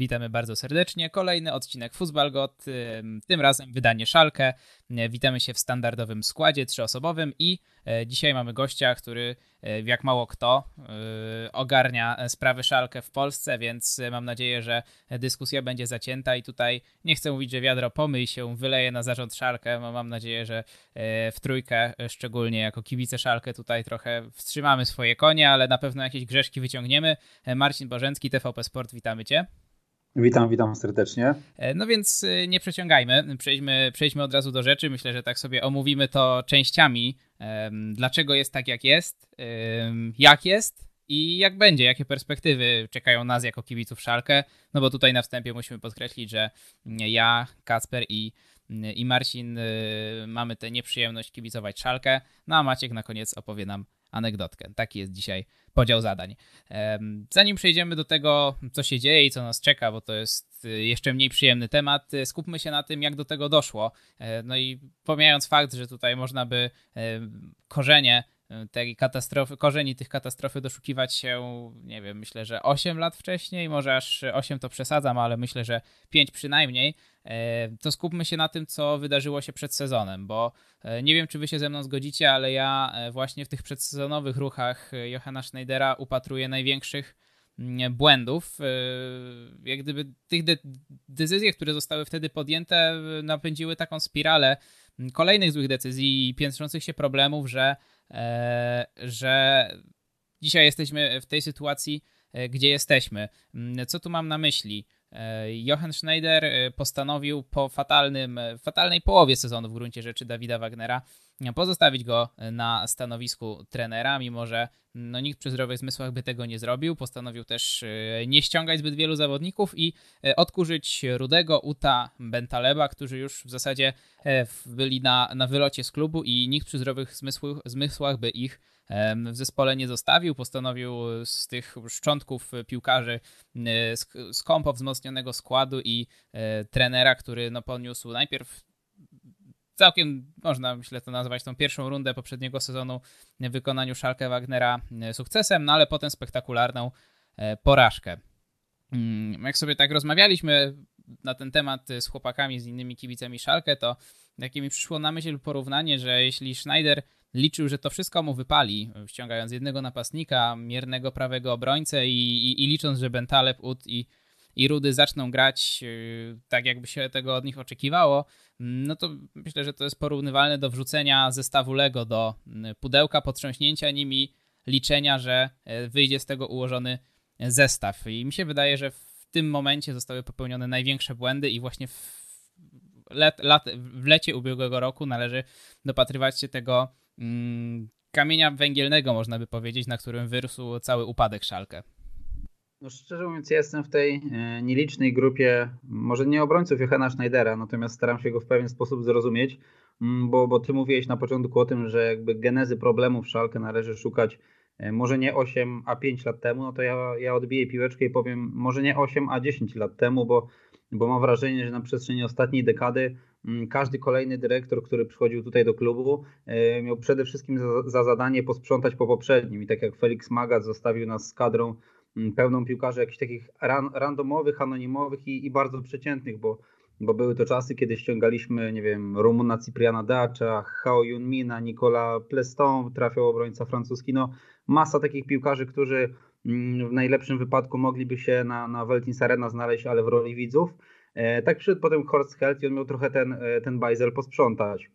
Witamy bardzo serdecznie. Kolejny odcinek Fußballgott, tym razem wydanie Szalkę. Witamy się w standardowym składzie trzyosobowym i e, dzisiaj mamy gościa, który e, jak mało kto e, ogarnia sprawy Szalkę w Polsce, więc mam nadzieję, że dyskusja będzie zacięta i tutaj nie chcę mówić, że wiadro pomyj się wyleje na zarząd Szalkę. Mam nadzieję, że w trójkę, szczególnie jako kibice Szalkę, tutaj trochę wstrzymamy swoje konie, ale na pewno jakieś grzeszki wyciągniemy. Marcin Bożęcki, TVP Sport, witamy Cię. Witam, witam serdecznie. E, no więc e, nie przeciągajmy, przejdźmy, przejdźmy od razu do rzeczy. Myślę, że tak sobie omówimy to częściami. Dlaczego jest tak, jak jest, jak jest i jak będzie, jakie perspektywy czekają nas jako kibiców Szalkę. No bo tutaj na wstępie musimy podkreślić, że ja, Kacper i, i Marcin e, mamy tę nieprzyjemność kibicować Szalkę, no a Maciek na koniec opowie nam anegdotkę. Taki jest dzisiaj podział zadań. Zanim przejdziemy do tego, co się dzieje i co nas czeka, bo to jest y, jeszcze mniej przyjemny temat, y, skupmy się na tym, jak do tego doszło. E, no i pomijając fakt, że tutaj można by korzenie tej katastrofy, korzeni tych katastrofy doszukiwać się, nie wiem, myślę, że 8 lat wcześniej, może aż 8 to przesadzam, ale myślę, że 5 przynajmniej, to skupmy się na tym, co wydarzyło się przed sezonem, bo e, nie wiem, czy wy się ze mną zgodzicie, ale ja e, właśnie w tych przedsezonowych ruchach Johanna Schneidera upatruję największych mm, błędów. Jak gdyby tych de decyzje, które zostały wtedy podjęte, napędziły taką spiralę kolejnych złych decyzji i piętrzących się problemów, że E, że dzisiaj jesteśmy w tej sytuacji, e, gdzie jesteśmy. Co tu mam na myśli? E, Jochen Schneider postanowił po fatalnym, fatalnej połowie sezonu w gruncie rzeczy Dawida Wagnera pozostawić go na stanowisku trenera, mimo że no, nikt przy zdrowych zmysłach by tego nie zrobił. Postanowił też nie ściągać zbyt wielu zawodników i odkurzyć Rudego, Uta, Bentaleba, którzy już w zasadzie byli na, na wylocie z klubu i nikt przy zdrowych zmysłach by ich w zespole nie zostawił. Postanowił z tych szczątków piłkarzy skąpo wzmocnionego składu i e, trenera, który no, poniósł najpierw całkiem, można myślę to nazwać, tą pierwszą rundę poprzedniego sezonu w wykonaniu Schalke Wagnera sukcesem, no ale potem spektakularną e, porażkę. Jak sobie tak rozmawialiśmy na ten temat z chłopakami, z innymi kibicami Schalke, to takie mi przyszło na myśl porównanie, że jeśli Schneider liczył, że to wszystko mu wypali, ściągając jednego napastnika, miernego prawego obrońcę i, i, i licząc, że Bentaleb, Ut i, i Rudy zaczną grać yy, tak, jakby się tego od nich oczekiwało, no to myślę, że to jest porównywalne do wrzucenia zestawu Lego do yy, pudełka, potrząśnięcia nimi, liczenia, że yy, wyjdzie z tego ułożony zestaw. I mi się wydaje, że w tym momencie zostały popełnione największe błędy i właśnie w, let, lat, w lecie ubiegłego roku należy dopatrywać się tego kamienia węgielnego, można by powiedzieć, na którym wyrósł cały upadek Szalkę. No szczerze mówiąc, ja jestem w tej e, nielicznej grupie, może nie obrońców Johanna Schneidera, natomiast staram się go w pewien sposób zrozumieć, mm, bo, bo ty mówiłeś na początku o tym, że jakby genezy problemów Szalkę należy szukać e, może nie 8, a 5 lat temu, no to ja, ja odbiję piłeczkę i powiem może nie 8, a 10 lat temu, bo, bo mam wrażenie, że na przestrzeni ostatniej dekady mm, każdy kolejny dyrektor, który przychodził tutaj do klubu, e, miał przede wszystkim za, za zadanie posprzątać po poprzednim. I tak jak Felix Magath zostawił nas z kadrą Mm, pełną piłkarzy jakichś takich ran, randomowych, anonimowych i, i, bardzo przeciętnych, bo, bo były to czasy, kiedy ściągaliśmy, nie wiem, Rumuna Cipriana Dacza, Hao Yunmina, Nicola Pleston, trafiał obrońca francuski, no masa takich piłkarzy, którzy mm, w najlepszym wypadku mogliby się na, na Veltins Arena znaleźć, ale w roli widzów. E, tak przyszedł potem Horst Held i on miał trochę ten, e, ten bajzel posprzątać.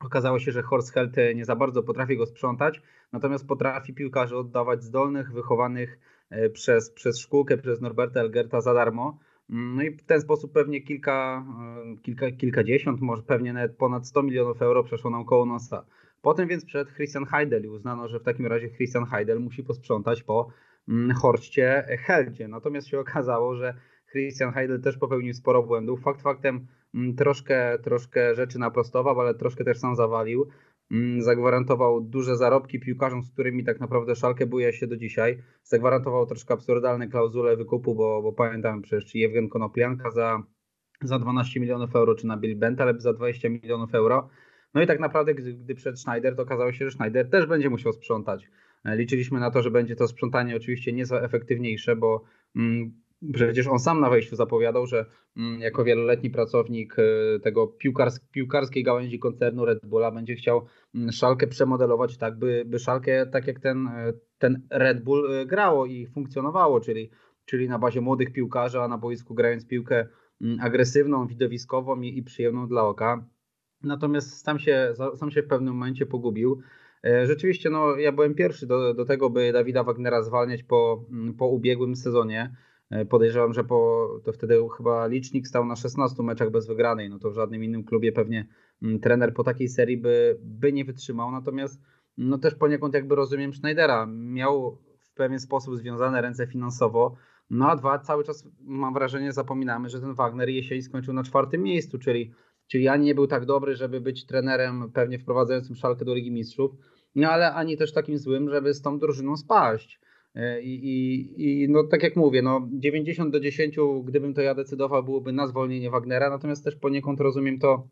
Okazało się, że Horst Held nie za bardzo potrafi go sprzątać, natomiast potrafi piłkarzy oddawać zdolnych, wychowanych E, przez, przez szkółkę, przez Norberta Elgerta za darmo. Mm, no i w ten sposób pewnie kilka, e, kilka, kilkadziesiąt, może pewnie nawet ponad 100 milionów euro przeszło nam koło nosa. Potem więc przed Christian Heidel i uznano, że w takim razie Christian Heidel musi posprzątać po mm, Horście Heldzie. Natomiast się okazało, że Christian Heidel też popełnił sporo błędów. Fakt faktem mm, troszkę, troszkę rzeczy naprostował, ale troszkę też sam zawalił. Mm, zagwarantował duże zarobki piłkarzom, z którymi tak naprawdę Szalkę buje się do dzisiaj. Zagwarantował troszkę absurdalne klauzule wykupu, bo, bo pamiętam przecież czy Jewgen Konoplianka za, za 12 milionów euro, czy na Bill Bentaleb za 20 milionów euro. No i tak naprawdę, gdy, gdy przed Schneider, to okazało się, że Schneider też będzie musiał sprzątać. E, liczyliśmy na to, że będzie to sprzątanie oczywiście nieco efektywniejsze, bo mm, Przecież on sam na wejściu zapowiadał, że mm, jako wieloletni pracownik e, tego piłkars piłkarskiej gałęzi koncernu Red Bulla będzie chciał mm, Szalkę przemodelować tak, by, by Szalkę tak jak ten, e, ten Red Bull e, grało i funkcjonowało, czyli, czyli na bazie młodych piłkarzy, a na boisku grając piłkę mm, agresywną, widowiskową i, i przyjemną dla oka. Natomiast sam się, sam się w pewnym momencie pogubił. Rzeczywiście, no, ja byłem pierwszy do, do tego, by Dawida Wagnera zwalniać po, po ubiegłym sezonie. E, podejrzewam, że po, to wtedy chyba licznik stał na 16 meczach bez wygranej. No to w żadnym innym klubie pewnie mm, trener po takiej serii by, by nie wytrzymał. Natomiast no też poniekąd jakby rozumiem Schneidera. Miał w pewien sposób związane ręce finansowo. No a dwa, cały czas mam wrażenie, zapominamy, że ten Wagner jesień skończył na czwartym miejscu, czyli, czyli ani nie był tak dobry, żeby być trenerem pewnie wprowadzającym szalkę do Ligi Mistrzów, no ale ani też takim złym, żeby z tą drużyną spaść. E, I, i, I, no tak jak mówię, no 90 do 10, gdybym to ja decydował, byłoby na zwolnienie Wagnera, natomiast też poniekąd rozumiem to,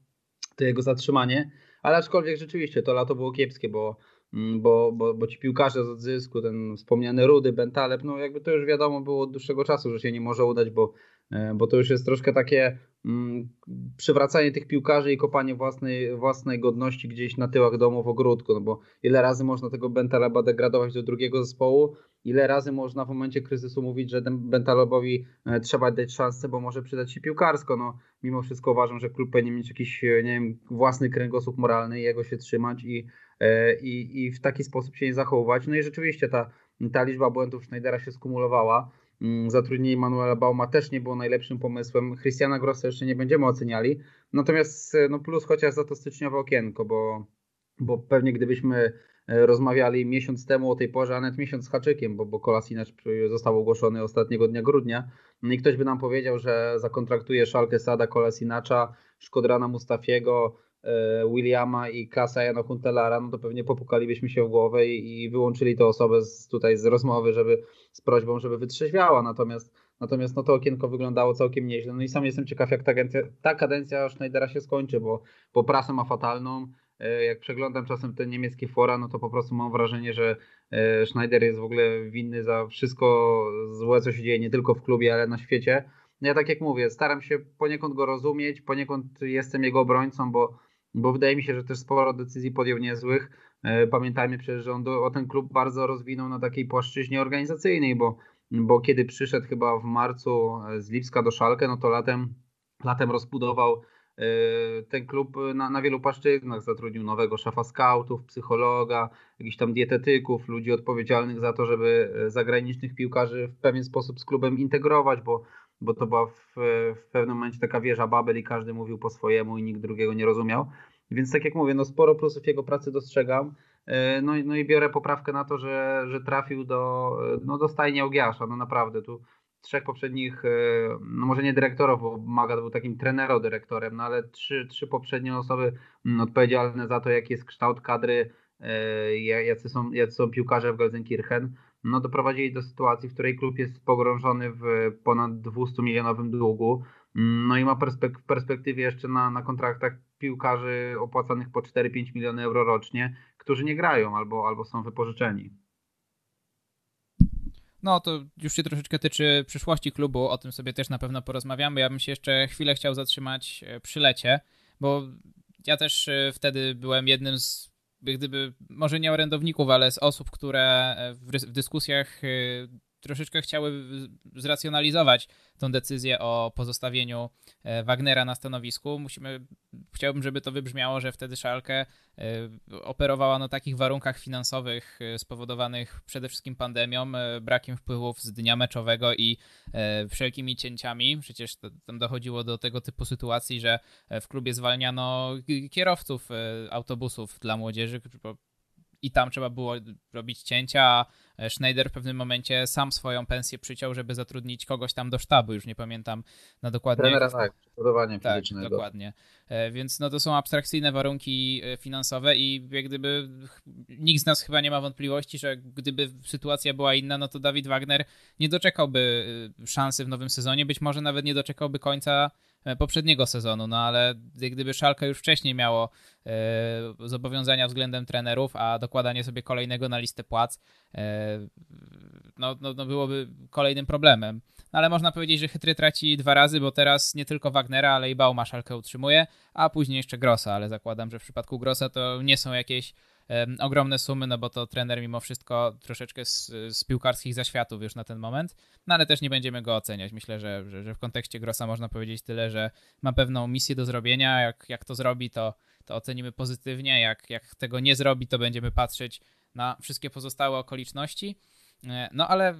to jego zatrzymanie, ale aczkolwiek rzeczywiście to lato było kiepskie, bo, mm, bo, bo, bo ci piłkarze z odzysku, ten wspomniany Rudy, Bentaleb, no jakby to już wiadomo było od dłuższego czasu, że się nie może udać, bo, e, bo to już jest troszkę takie mm, przywracanie tych piłkarzy i kopanie własnej, własnej godności gdzieś na tyłach domu w ogródku, no bo ile razy można tego Bentaleba degradować do drugiego zespołu, ile razy można w momencie kryzysu mówić, że Bentalobowi e, trzeba dać szansę, bo może przydać się piłkarsko. No, mimo wszystko uważam, że klub powinien mieć jakiś, e, nie wiem, własny kręgosłup moralny i jego się trzymać i, e, i, i w taki sposób się nie zachowywać. No i rzeczywiście ta, ta liczba błędów Schneidera się skumulowała. Mm, zatrudnienie Manuela Bauma też nie było najlepszym pomysłem. Christiana Grossa jeszcze nie będziemy oceniali. Natomiast no plus chociaż za to styczniowe okienko, bo, bo pewnie gdybyśmy rozmawiali miesiąc temu o tej porze, a nawet miesiąc z haczykiem, bo, bo Kolasinac został ogłoszony ostatniego dnia grudnia. No i ktoś by nam powiedział, że zakontraktuje Szalkę Sada, Kolasinacza, Szkodrana Mustafiego, e, Williama i Klasa Jana Huntelara, no to pewnie popukalibyśmy się w głowę i, i wyłączyli tę osobę z, tutaj z rozmowy, żeby z prośbą, żeby wytrzeźwiała. Natomiast Natomiast no to okienko wyglądało całkiem nieźle. No i sam jestem ciekaw, jak ta, ta kadencja Schneidera się skończy, bo, bo prasę ma fatalną. E, jak przeglądam czasem te niemieckie fora, no to po prostu mam wrażenie, że e, Schneider jest w ogóle winny za wszystko złe, co się dzieje nie tylko w klubie, ale na świecie. No ja tak jak mówię, staram się poniekąd go rozumieć, poniekąd jestem jego obrońcą, bo, bo wydaje mi się, że też sporo decyzji podjął niezłych. E, pamiętajmy przecież, że on do, o ten klub bardzo rozwinął na takiej płaszczyźnie organizacyjnej, bo, bo kiedy przyszedł chyba w marcu z Lipska do Szalkę, no to latem, latem rozbudował ten klub na, na wielu płaszczyznach zatrudnił nowego szefa scoutów, psychologa, jakichś tam dietetyków, ludzi odpowiedzialnych za to, żeby e, zagranicznych piłkarzy w pewien sposób z klubem integrować, bo, bo to była w, w pewnym momencie taka wieża Babel i każdy mówił po swojemu i nikt drugiego nie rozumiał. Więc tak jak mówię, no sporo plusów jego pracy dostrzegam. No, no i biorę poprawkę na to, że, że trafił do, no, do stajni Ogiasza. No naprawdę, tu trzech poprzednich, e, no może nie dyrektorów, bo Magat był takim trenero-dyrektorem, no ale trzy, trzy poprzednie osoby mm, odpowiedzialne za to, jaki jest kształt kadry, e, jacy są, jacy są piłkarze w Gelsenkirchen, no doprowadzili do sytuacji, w której klub jest pogrążony w ponad 200 milionowym długu, mm, no i ma perspek w perspektywie jeszcze na, na kontraktach piłkarzy opłacanych po 4-5 miliony euro rocznie, którzy nie grają albo, albo są wypożyczeni. No to już się troszeczkę tyczy przyszłości klubu, o tym sobie też na pewno porozmawiamy. Ja bym się jeszcze chwilę chciał zatrzymać e, przy lecie, bo ja też e, wtedy byłem jednym z, gdyby może nie orędowników, ale z osób, które e, w, w dyskusjach troszeczkę chciały zracjonalizować tą decyzję o pozostawieniu e, Wagnera na stanowisku. Musimy, chciałbym, żeby to wybrzmiało, że wtedy Szalkę e, operowała na takich warunkach finansowych e, spowodowanych przede wszystkim pandemią, brakiem wpływów z dnia meczowego i wszelkimi cięciami. Przecież tam dochodziło do tego typu sytuacji, że w klubie zwalniano kierowców autobusów dla młodzieży, i tam trzeba było robić cięcia, a e, Schneider w pewnym momencie sam swoją pensję przyciął, żeby zatrudnić kogoś tam do sztabu, już nie pamiętam na dokładnie. Trenera, tak, przygotowanie tak, fizycznego. dokładnie. E, więc no to są abstrakcyjne warunki e, finansowe i jak gdyby nikt z nas chyba nie ma wątpliwości, że gdyby sytuacja była inna, no to Dawid Wagner nie doczekałby szansy w nowym sezonie, być może nawet nie doczekałby końca poprzedniego sezonu, no ale gdyby Szalkę już wcześniej miało zobowiązania względem trenerów, a dokładanie sobie kolejnego na listę płac, no, no, no byłoby kolejnym problemem. No ale można powiedzieć, że Chytry traci dwa razy, bo teraz nie tylko Wagnera, ale i Bauma Szalkę utrzymuje, a później jeszcze Grossa, ale zakładam, że w przypadku Grossa to nie są jakieś ogromne sumy, no bo to trener mimo wszystko troszeczkę z, z, piłkarskich zaświatów już na ten moment, no ale też nie będziemy go oceniać. Myślę, że, że, że w kontekście Grossa można powiedzieć tyle, że ma pewną misję do zrobienia, jak, jak to zrobi, to, to ocenimy pozytywnie, jak, jak tego nie zrobi, to będziemy patrzeć na wszystkie pozostałe okoliczności. E, no ale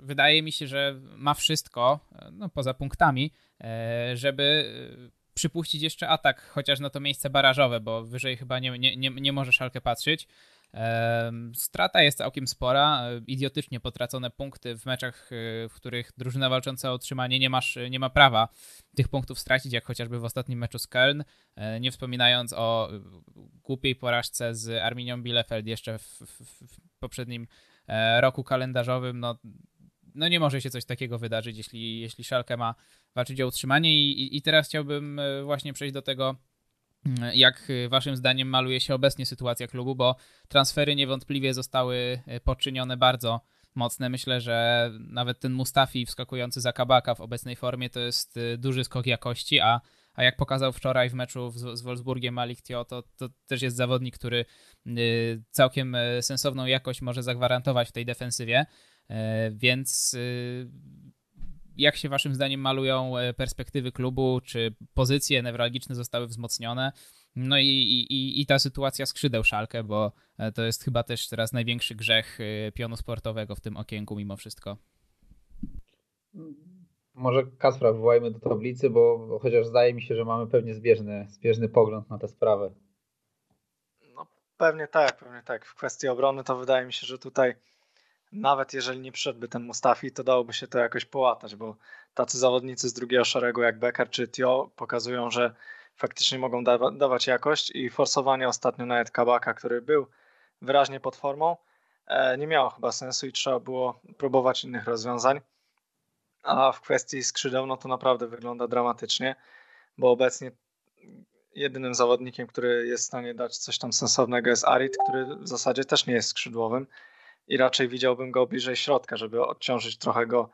wydaje mi się, że ma wszystko, no poza punktami, e, żeby przypuścić jeszcze atak, chociaż na to miejsce barażowe, bo wyżej chyba nie, nie, nie, nie może Szalkę patrzeć. Strata jest całkiem spora, idiotycznie potracone punkty w meczach, w których drużyna walcząca o utrzymanie nie, masz, nie ma prawa tych punktów stracić, jak chociażby w ostatnim meczu z Köln, e, nie wspominając o głupiej porażce z Arminią Bielefeld jeszcze w, w, w poprzednim e, roku kalendarzowym, no, no nie może się coś takiego wydarzyć, jeśli, jeśli Szalkę ma walczyć o utrzymanie i, i, teraz chciałbym e, właśnie przejść do tego, mm, jak waszym zdaniem maluje się obecnie sytuacja klubu, bo transfery niewątpliwie zostały poczynione bardzo mocne. Myślę, że nawet ten Mustafi wskakujący za Kabaka w obecnej formie to jest duży skok jakości, a a jak pokazał wczoraj w meczu z, z Wolfsburgiem Malik Tio, to, to też jest zawodnik, który całkiem sensowną jakość może zagwarantować w tej defensywie, więc jak się waszym zdaniem malują perspektywy klubu, czy pozycje newralgiczne zostały wzmocnione? No i, i, i ta sytuacja skrzydeł szalkę, bo to jest chyba też teraz największy grzech pionu sportowego w tym okienku mimo wszystko. Może Kaspra wywołajmy do tablicy, bo chociaż zdaje mi się, że mamy pewnie zbieżny, zbieżny pogląd na tę sprawę. No pewnie tak, pewnie tak. W kwestii obrony to wydaje mi się, że tutaj nawet jeżeli nie przyszedłby ten Mustafi, to dałoby się to jakoś połatać, bo tacy zawodnicy z drugiego szeregu jak Becker czy Tio pokazują, że faktycznie mogą da dawać jakość i forsowanie ostatnio nawet Kabaka, który był wyraźnie pod formą, e, nie miało chyba sensu i trzeba było próbować innych rozwiązań. A w kwestii skrzydeł, no to naprawdę wygląda dramatycznie, bo obecnie jedynym zawodnikiem, który jest w stanie dać coś tam sensownego jest Arit, który w zasadzie też nie jest skrzydłowym i raczej widziałbym go bliżej środka, żeby odciążyć trochę go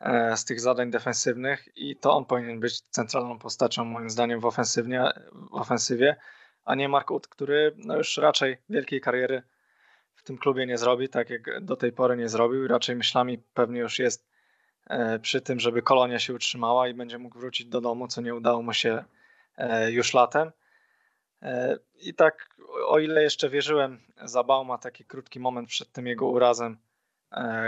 e, z tych zadań defensywnych i to on powinien być centralną postacią moim zdaniem w, ofensywnie, w ofensywie, a nie Mark Ut, który no już raczej wielkiej kariery w tym klubie nie zrobi, tak jak do tej pory nie zrobił raczej myślami pewnie już jest E, przy tym, żeby kolonia się utrzymała i będzie mógł wrócić do domu, co nie udało mu się e, już latem. E, I tak, o ile jeszcze wierzyłem za Bauma taki krótki moment przed tym jego urazem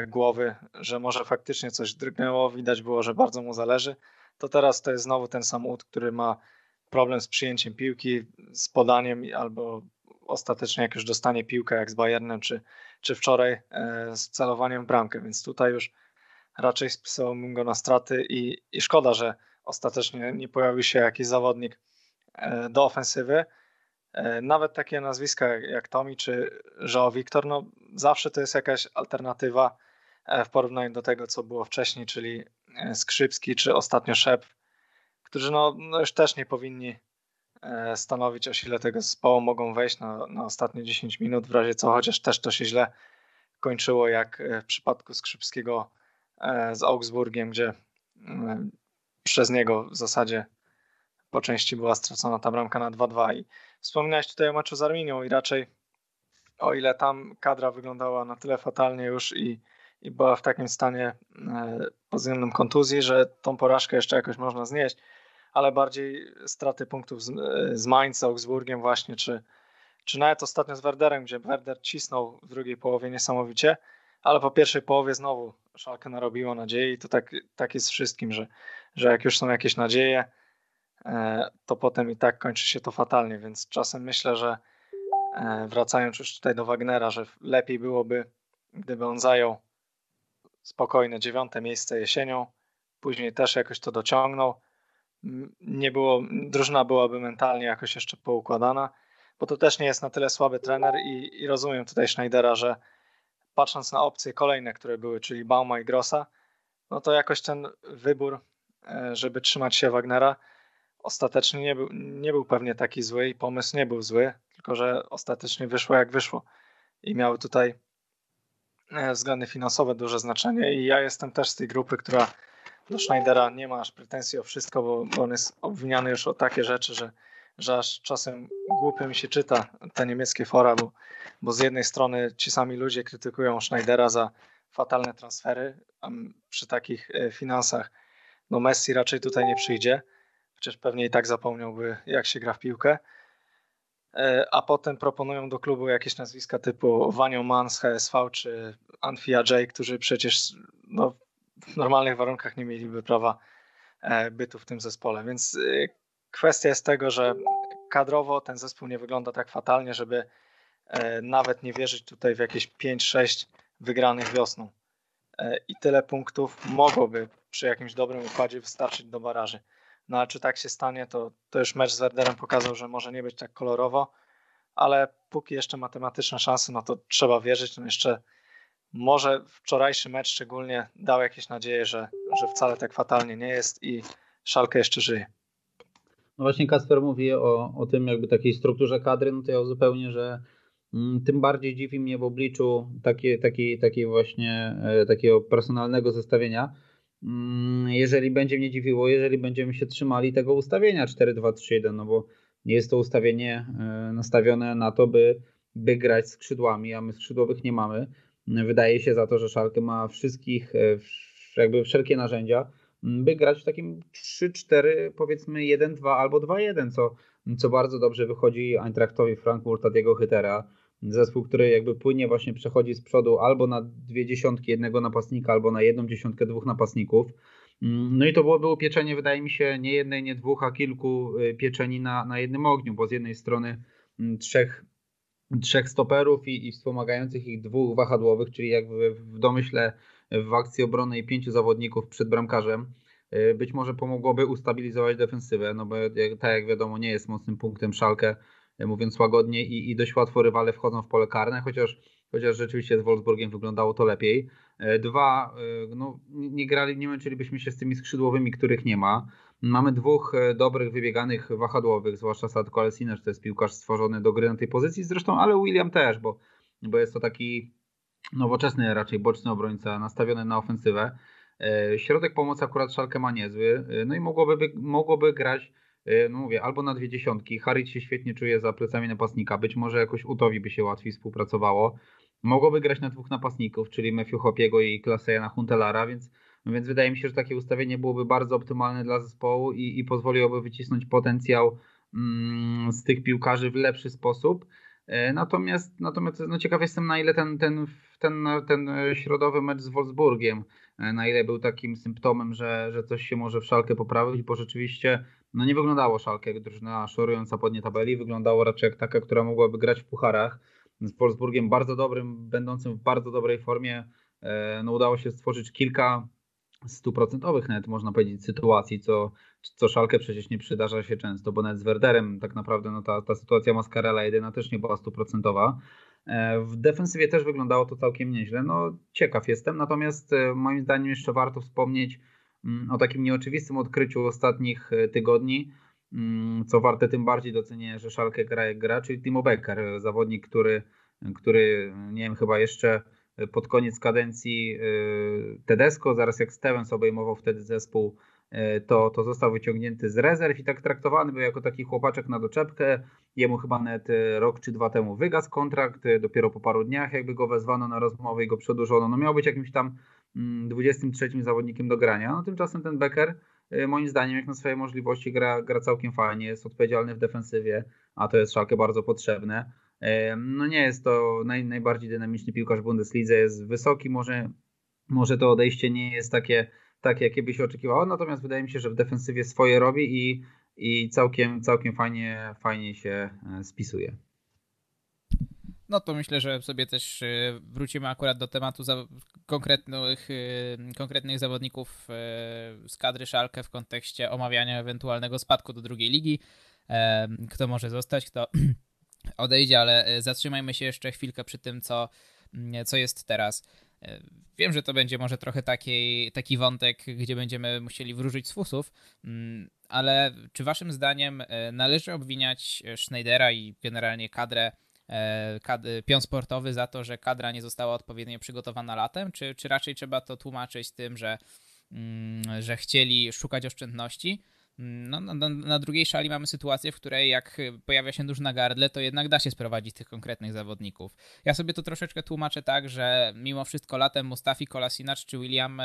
głowy, że może faktycznie coś drgnęło, widać było, że bardzo mu zależy, to teraz to jest znowu ten sam ud, który ma problem z przyjęciem piłki, z podaniem albo ostatecznie jak już dostanie piłkę jak z Bayernem, czy, czy wczoraj z celowaniem bramkę, więc tutaj już raczej spisałbym go na straty i, i szkoda, że ostatecznie nie pojawił się jakiś zawodnik e, do ofensywy. E, nawet takie nazwiska jak Tomi czy João Victor, no zawsze to jest jakaś alternatywa e, w porównaniu do tego, co było wcześniej, czyli Skrzypski czy ostatnio Szep, którzy no, no już też nie powinni stanowić o sile tego zespołu, mogą wejść na, na ostatnie 10 minut, w razie co, chociaż też to się źle kończyło, jak w przypadku Skrzypskiego E, z Augsburgiem, gdzie e, przez niego w zasadzie po części była stracona ta bramka na 2-2 i wspominałeś tutaj o meczu z Arminią i raczej o ile tam kadra wyglądała na tyle fatalnie już i, i była w takim stanie e, pod względem kontuzji, że tą porażkę jeszcze jakoś można znieść, ale bardziej straty punktów z, z Mainz, Augsburgiem właśnie, czy, czy nawet ostatnio z Werderem, gdzie Werder cisnął w drugiej połowie niesamowicie, ale po pierwszej połowie znowu Szalkę narobiło nadziei. To tak, tak jest z wszystkim, że, że jak już są jakieś nadzieje, e, to potem i tak kończy się to fatalnie, więc czasem myślę, że e, wracając już tutaj do Wagnera, że lepiej byłoby, gdyby on zajął spokojne dziewiąte miejsce jesienią, później też jakoś to dociągnął. Nie było, drużyna byłaby mentalnie jakoś jeszcze poukładana, bo to też nie jest na tyle słaby trener i, i rozumiem tutaj Schneidera, że patrząc na opcje kolejne, które były, czyli Bauma i Grossa, no to jakoś ten wybór żeby trzymać się Wagnera. Ostatecznie nie był, nie był pewnie taki zły i pomysł nie był zły, tylko że ostatecznie wyszło jak wyszło. I miały tutaj względy finansowe duże znaczenie i ja jestem też z tej grupy, która do Schneidera nie ma aż pretensji o wszystko, bo, bo on jest obwiniany już o takie rzeczy, że, że aż czasem głupio mi się czyta te niemieckie fora, bo, bo z jednej strony ci sami ludzie krytykują Schneidera za fatalne transfery, a przy takich e, finansach no Messi raczej tutaj nie przyjdzie, chociaż pewnie i tak zapomniałby jak się gra w piłkę. E, a potem proponują do klubu jakieś nazwiska typu Wanio Mann HSV czy Anfia J, którzy przecież no, w normalnych warunkach nie mieliby prawa e, bytu w tym zespole. Więc e, kwestia jest tego, że kadrowo ten zespół nie wygląda tak fatalnie, żeby nawet nie wierzyć tutaj w jakieś 5-6 wygranych wiosną. I tyle punktów mogłoby przy jakimś dobrym układzie wystarczyć do baraży. No a czy tak się stanie, to, to już mecz z Werderem pokazał, że może nie być tak kolorowo, ale póki jeszcze matematyczne szanse, no to trzeba wierzyć. No jeszcze może wczorajszy mecz szczególnie dał jakieś nadzieje, że, że wcale tak fatalnie nie jest i Szalkę jeszcze żyje. No właśnie Kasper mówi o, o tym jakby takiej strukturze kadry, no to ja uzupełnię, że mm, tym bardziej dziwi mnie w obliczu takiej, takiej, takiej właśnie e, takiego personalnego zestawienia, jeżeli będzie mnie dziwiło, jeżeli będziemy się trzymali tego ustawienia 4-2-3-1, no bo jest to ustawienie e, nastawione na to, by, by grać skrzydłami, a my skrzydłowych nie mamy. Wydaje się za to, że Szalkę ma wszystkich, e, jakby wszelkie narzędzia, by grać w takim 3-4, powiedzmy 1-2 albo 2-1, co, co bardzo dobrze wychodzi Eintrachtowi Frankfurt Adiego Hytera zespół, który jakby płynnie właśnie przechodzi z przodu albo na dwie dziesiątki jednego napastnika, albo na jedną dziesiątkę dwóch napastników. Mm, no i to było, było pieczenie, wydaje mi się, nie jednej, nie dwóch, a kilku y, pieczeni na, na jednym ogniu, bo z jednej strony mm, trzech, trzech stoperów i, i wspomagających ich dwóch wahadłowych, czyli jak w, domyśle w akcji obronnej pięciu zawodników przed bramkarzem, y, być może pomogłoby ustabilizować defensywę, no bo tak jak wiadomo nie jest mocnym punktem Szalkę mówiąc łagodnie, i, i dość łatwo rywale wchodzą w pole karne, chociaż, chociaż rzeczywiście z Wolfsburgiem wyglądało to lepiej. E, dwa, e, no, nie grali, nie męczylibyśmy się z tymi skrzydłowymi, których nie ma. Mamy dwóch dobrych, wybieganych wahadłowych, zwłaszcza Sadko Alciner, to jest piłkarz stworzony do gry na tej pozycji, zresztą, ale William też, bo, bo jest to taki nowoczesny raczej boczny obrońca, nastawiony na ofensywę. Środek pomocy akurat Szalkę ma niezły, no i mogłoby, mogłoby grać no mówię, albo na dwie dziesiątki. Harit się świetnie czuje za plecami napastnika. Być może jakoś Utowi by się łatwiej współpracowało. Mogłoby grać na dwóch napastników, czyli Matthew Hopiego i Klasejana Huntelara, więc, więc wydaje mi się, że takie ustawienie byłoby bardzo optymalne dla zespołu i, i pozwoliłoby wycisnąć potencjał mm, z tych piłkarzy w lepszy sposób. Y, natomiast, natomiast no ciekaw jestem, na ile ten, ten, ten, ten środowy mecz z Wolfsburgiem, y, na ile był takim symptomem, że, że coś się może w szalkę poprawić, bo rzeczywiście no nie wyglądało Szalkę jak drużyna szorująca pod nie tabeli, wyglądało raczej jak taka, która mogłaby grać w pucharach. Z Wolfsburgiem bardzo dobrym, będącym w bardzo dobrej formie, e, no udało się stworzyć kilka stuprocentowych nawet można powiedzieć sytuacji, co, co Szalkę przecież nie przydarza się często, bo nawet z Werderem tak naprawdę no ta, ta sytuacja Mascarella jedyna też nie była stuprocentowa. E, w defensywie też wyglądało to całkiem nieźle. No ciekaw jestem, natomiast e, moim zdaniem jeszcze warto wspomnieć Mm, o takim nieoczywistym odkryciu ostatnich e, tygodni, mm, co warte tym bardziej docenienia, że Szalkę gra jak gra, czyli Timo Becker, zawodnik, który, który nie wiem, chyba jeszcze pod koniec kadencji Tedesco, zaraz jak Stevens obejmował wtedy zespół, to, to został wyciągnięty z rezerw i tak traktowany był jako taki chłopaczek na doczepkę. Jemu chyba nawet rok czy dwa temu wygasł kontrakt, dopiero po paru dniach jakby go wezwano na rozmowę i go przedłużono. No miał być jakimś tam 23 mm, zawodnikiem do grania. No tymczasem ten Becker moim zdaniem jak na swoje możliwości gra, gra całkiem fajnie, jest odpowiedzialny w defensywie, a to jest szalkę bardzo potrzebne. No nie jest to naj, najbardziej dynamiczny piłkarz w Bundeslidze, jest wysoki, może, może to odejście nie jest takie, takie, jakie by się oczekiwało, natomiast wydaje mi się, że w defensywie swoje robi i, i całkiem, całkiem fajnie, fajnie się e, spisuje no to myślę, że sobie też y, wrócimy akurat do tematu za konkretnych, y, konkretnych zawodników z kadry Szalkę w kontekście omawiania ewentualnego spadku do drugiej ligi. Kto może zostać, kto odejdzie, ale zatrzymajmy się jeszcze chwilkę przy tym, co, co jest teraz. Wiem, że to będzie może trochę taki, taki wątek, gdzie będziemy musieli wróżyć z fusów, mm, ale czy waszym zdaniem należy obwiniać Schneidera i generalnie kadrę kad, pion sportowy za to, że kadra nie została odpowiednio przygotowana latem, czy, czy raczej trzeba to tłumaczyć tym, że, mm, że chcieli szukać oszczędności? No, na, na, drugiej szali mamy sytuację, w której jak pojawia się dusz na gardle, to jednak da się sprowadzić tych konkretnych zawodników. Ja sobie to troszeczkę tłumaczę tak, że mimo wszystko latem Mustafi Kolasinac czy William e,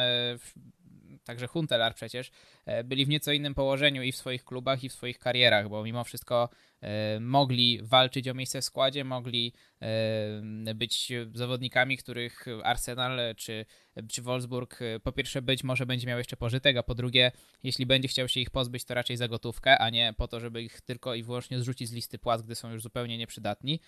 także Huntelar przecież, e, byli w nieco innym położeniu i w swoich klubach, i w swoich karierach, bo mimo wszystko e, mogli walczyć o miejsce w składzie, mogli e, być zawodnikami, których Arsenal czy, czy Wolfsburg po pierwsze być może będzie miał jeszcze pożytek, a po drugie, jeśli będzie chciał się ich pozbyć, to raczej za gotówkę, a nie po to, żeby ich tylko i wyłącznie zrzucić z listy płac, gdy są już zupełnie nieprzydatni.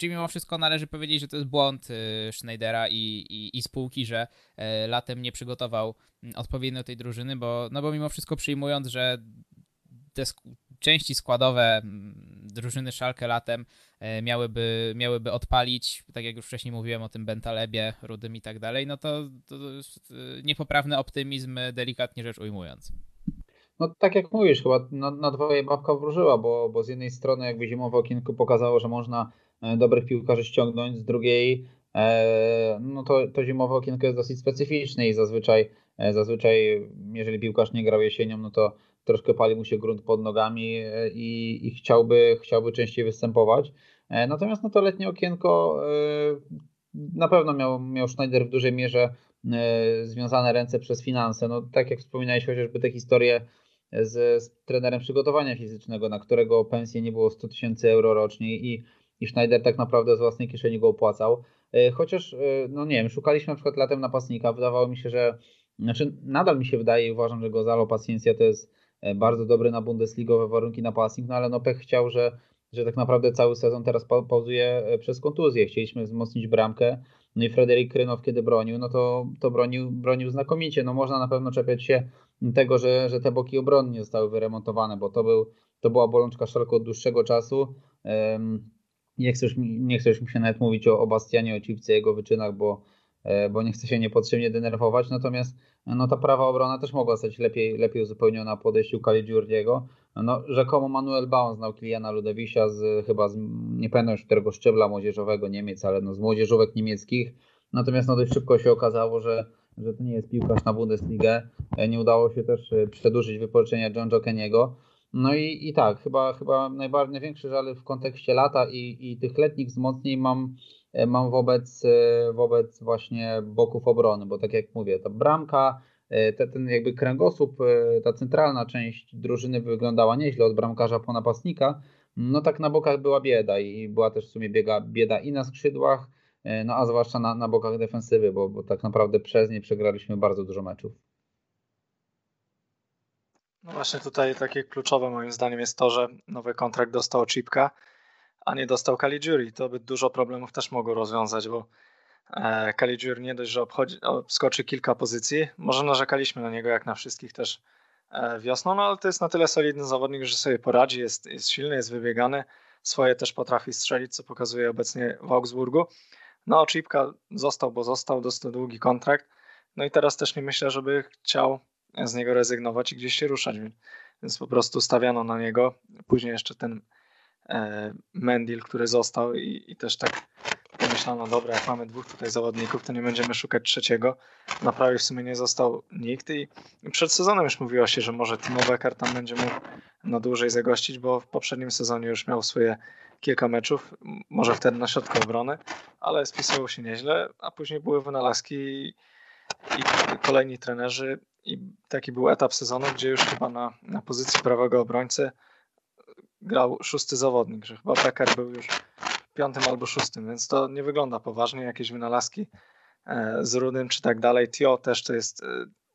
Czyli mimo wszystko należy powiedzieć, że to jest błąd y, Schneidera i, i, i spółki, że e, latem nie przygotował mm, odpowiednio tej drużyny, bo, no bo mimo wszystko przyjmując, że te części składowe mm, drużyny Szalkę latem e, miałyby, miałyby odpalić, tak jak już wcześniej mówiłem o tym Bentalebie, Rudym i tak dalej, no to, to y, niepoprawny optymizm, delikatnie rzecz ujmując. No tak jak mówisz, chyba na, na dwoje babka wróżyła, bo, bo z jednej strony jakby zimowe okienko pokazało, że można E, dobrych piłkarzy ściągnąć, z drugiej e, no to, to zimowe okienko jest dosyć specyficzne i zazwyczaj, e, zazwyczaj jeżeli piłkarz nie grał jesienią, no to troszkę pali mu się grunt pod nogami i, i chciałby, chciałby częściej występować. Natomiast no to letnie okienko na pewno miał, miał Schneider w dużej mierze związane ręce przez finanse. No tak jak wspominałeś chociażby te historie z, z trenerem przygotowania fizycznego, na którego pensję nie było 100 tysięcy euro rocznie i i Schneider tak naprawdę z własnej kieszeni go opłacał. E, chociaż, e, no nie wiem, szukaliśmy na przykład latem napastnika, wydawało mi się, że, znaczy nadal mi się wydaje i uważam, że Gozalo Paciencia to jest e, bardzo dobry na Bundesligowe warunki napastnik, no ale no pech chciał, że, że tak naprawdę cały sezon teraz pauzuje przez kontuzję. Chcieliśmy wzmocnić bramkę, no i Frederik Krynow kiedy bronił, no to, to bronił, bronił znakomicie. No można na pewno czepiać się tego, że, że te boki obrony nie zostały wyremontowane, bo to, był, to była bolączka Szalko od dłuższego czasu. Um, nie chcesz, nie chcesz mi się nawet mówić o, o Bastianie, o Cipce, jego wyczynach, bo, e, bo nie chcę się niepotrzebnie denerwować. Natomiast no, ta prawa obrona też mogła zostać lepiej, lepiej uzupełniona po odejściu Caligiurdiego. No, rzekomo Manuel Baum znał Kiliana Ludewisia z chyba z, nie pamiętam już którego szczebla młodzieżowego Niemiec, ale no, z młodzieżówek niemieckich. Natomiast no, dość szybko się okazało, że, że to nie jest piłkarz na Bundesligę. E, nie udało się też e, przedłużyć wypożyczenia John Jokeniego. No i, i tak, chyba, chyba najbardziej, największy żal w kontekście lata i, i tych letnich wzmocnień mam, e, mam wobec, e, wobec właśnie boków obrony, bo tak jak mówię, ta bramka, e, te, ten jakby kręgosłup, ta centralna część drużyny wyglądała nieźle od bramkarza po napastnika, no tak na bokach była bieda i była też w sumie biega, bieda i na skrzydłach, no a zwłaszcza na, na bokach defensywy, bo, bo tak naprawdę przez nie przegraliśmy bardzo dużo meczów. No właśnie tutaj takie kluczowe moim zdaniem jest to, że nowy kontrakt dostał Chipka, a nie dostał Caligiuri. To by dużo problemów też mogło rozwiązać, bo e, Caligiuri nie dość, że obchodzi, skoczy kilka pozycji. Może narzekaliśmy na niego jak na wszystkich też e, wiosną, no ale to jest na tyle solidny zawodnik, że sobie poradzi, jest, jest silny, jest wybiegany, swoje też potrafi strzelić, co pokazuje obecnie w Augsburgu. No, Chipka został, bo został, dostał długi kontrakt. No i teraz też nie myślę, żeby chciał z niego rezygnować i gdzieś się ruszać. Więc po prostu stawiano na niego. Później jeszcze ten e, Mendil, który został i, i też tak pomyślano, dobra, jak mamy dwóch tutaj zawodników, to nie będziemy szukać trzeciego. Na prawie w sumie nie został nikt i, przed sezonem już mówiło się, że może Timo Becker tam będzie mógł na dłużej zagościć, bo w poprzednim sezonie już miał swoje kilka meczów, może wtedy na środku obrony, ale spisywał się nieźle, a później były wynalazki i kolejni trenerzy i taki był etap sezonu, gdzie już chyba na, na pozycji prawego obrońcy grał szósty zawodnik, że chyba Becker był już piątym albo szóstym, więc to nie wygląda poważnie, jakieś wynalazki e, z Rudym czy tak dalej. Tio też to jest e,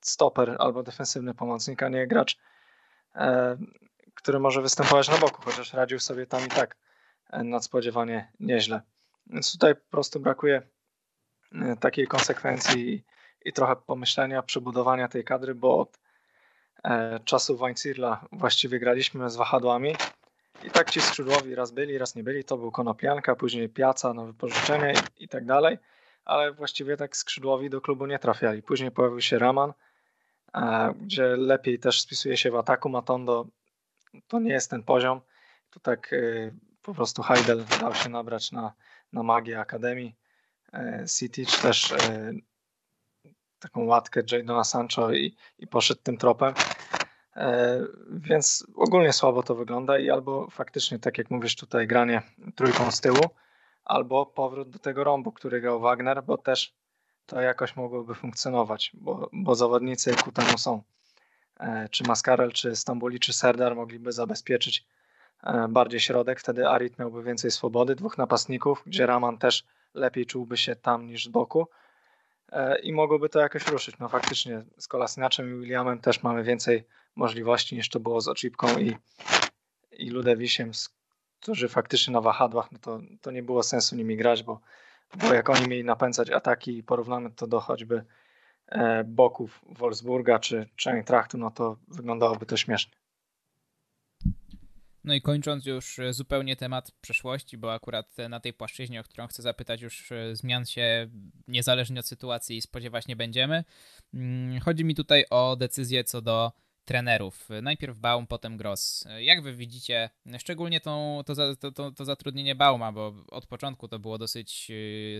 stoper albo defensywny pomocnik, a nie gracz, e, który może występować na boku, chociaż radził sobie tam i tak nadspodziewanie nieźle. Więc tutaj po prostu brakuje takiej konsekwencji i trochę pomyślenia, przebudowania tej kadry, bo od e, czasów Weinzierla właściwie graliśmy z wahadłami i tak ci skrzydłowi raz byli, raz nie byli. To był Konopianka, później Piaca na wypożyczenie i, i tak dalej. ale właściwie tak skrzydłowi do klubu nie trafiali. Później pojawił się Raman, e, gdzie lepiej też spisuje się w ataku. Matondo to nie jest ten poziom. Tu tak e, po prostu Heidel dał się nabrać na, na magię Akademii. City czy też taką łatkę Jadona Sancho i, i poszedł tym tropem. Więc ogólnie słabo to wygląda i albo faktycznie, tak jak mówisz tutaj, granie trójką z tyłu, albo powrót do tego rąbu, który grał Wagner, bo też to jakoś mogłoby funkcjonować, bo, bo zawodnicy ku temu są. E, czy Maskarel, czy Stambuli, czy Serdar mogliby zabezpieczyć e, bardziej środek, wtedy Arit miałby więcej swobody, dwóch napastników, gdzie Raman też lepiej czułby się tam niż z boku e, i mogłoby to jakoś ruszyć. No faktycznie z Kolasinaczem i Williamem też mamy więcej możliwości niż to było z Oczipką i, i Ludewisiem, którzy faktycznie na wahadłach, no to, to nie było sensu nimi grać, bo, bo jak oni mieli napędzać ataki i porównamy to do choćby e, boków Wolfsburga czy, czy Eintrachtu, no to wyglądałoby to śmiesznie. No i kończąc już zupełnie temat przeszłości, bo akurat na tej płaszczyźnie, o którą chcę zapytać, już e, zmian się niezależnie od sytuacji spodziewać nie będziemy. Mm, chodzi mi tutaj o decyzję co do trenerów. Najpierw Baum, potem Gross. Jak wy widzicie, szczególnie tą, to, to, to, to zatrudnienie Bauma, bo od początku to było dosyć,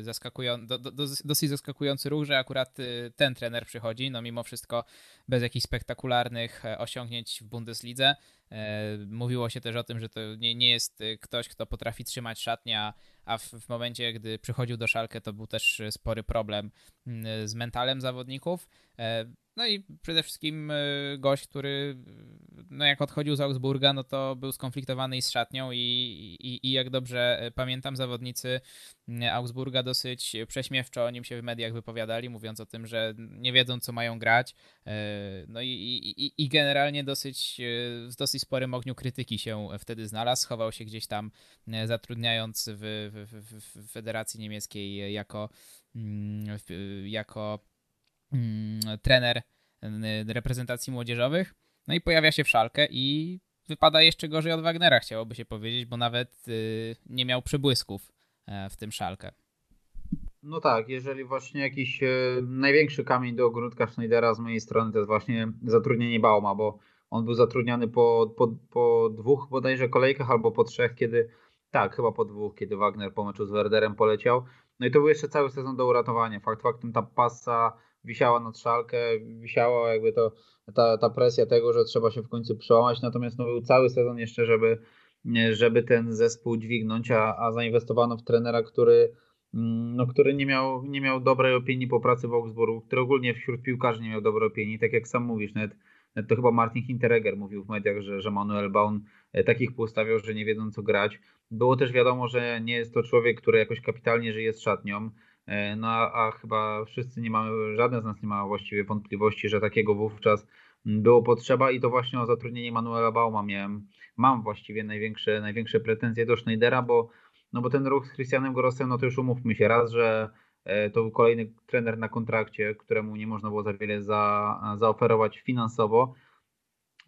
zaskakują, do, do, dosyć zaskakujący ruch, że akurat ten trener przychodzi, no mimo wszystko bez jakichś spektakularnych e, osiągnięć w Bundeslidze. E, mówiło się też o tym, że to nie, nie jest y, ktoś, kto potrafi trzymać szatnia, a w, w momencie, gdy przychodził do Szalkę, to był też spory problem mm, z mentalem zawodników. E, no i przede wszystkim e, gość, który no jak odchodził z Augsburga, no to był skonfliktowany z szatnią i, i, i jak dobrze e, pamiętam, zawodnicy Augsburga dosyć prześmiewczo o nim się w mediach wypowiadali, mówiąc o tym, że nie wiedzą, co mają grać. E, no i, i, i generalnie dosyć, w dosyć sporym ogniu krytyki się wtedy znalazł. Schował się gdzieś tam, zatrudniając w, w, w Federacji Niemieckiej jako, mm, jako Mm, trener reprezentacji młodzieżowych. No i pojawia się w szalkę i wypada jeszcze gorzej od Wagnera, chciałoby się powiedzieć, bo nawet nie miał przebłysków e, w tym szalkę. No tak, jeżeli właśnie jakiś e, największy kamień do ogródka Schneidera z mojej strony to jest właśnie zatrudnienie Bauma, bo on był zatrudniany po, po, po dwóch bodajże kolejkach albo po trzech, kiedy tak, chyba po dwóch, kiedy Wagner po meczu z Werderem poleciał. No i to był jeszcze cały sezon do uratowania. Fakt faktem ta pasa wisiała nad szalkę, wisiała jakby to, ta, ta presja tego, że trzeba się w końcu przełamać, natomiast no, był cały sezon jeszcze, żeby, żeby ten zespół dźwignąć, a, a zainwestowano w trenera, który, mm, no, który nie, miał, nie miał dobrej opinii po pracy w Augsburgu, który ogólnie wśród piłkarzy nie miał dobrej opinii, tak jak sam mówisz, nawet, nawet to chyba Martin Hinteregger mówił w mediach, że, że Manuel Baun e, takich poustawiał, że nie wiedzą co grać. Było też wiadomo, że nie jest to człowiek, który jakoś kapitalnie żyje z szatnią, E, no a, a, chyba wszyscy nie mamy, żaden z nas nie ma właściwie wątpliwości, że takiego wówczas było potrzeba i to właśnie o zatrudnienie Manuela Bauma miałem, mam właściwie największe, największe pretensje do Schneidera, bo, no bo ten ruch z Christianem Grossem, no to już umówmy się, raz, że e, to był kolejny trener na kontrakcie, któremu nie można było za wiele za, zaoferować finansowo,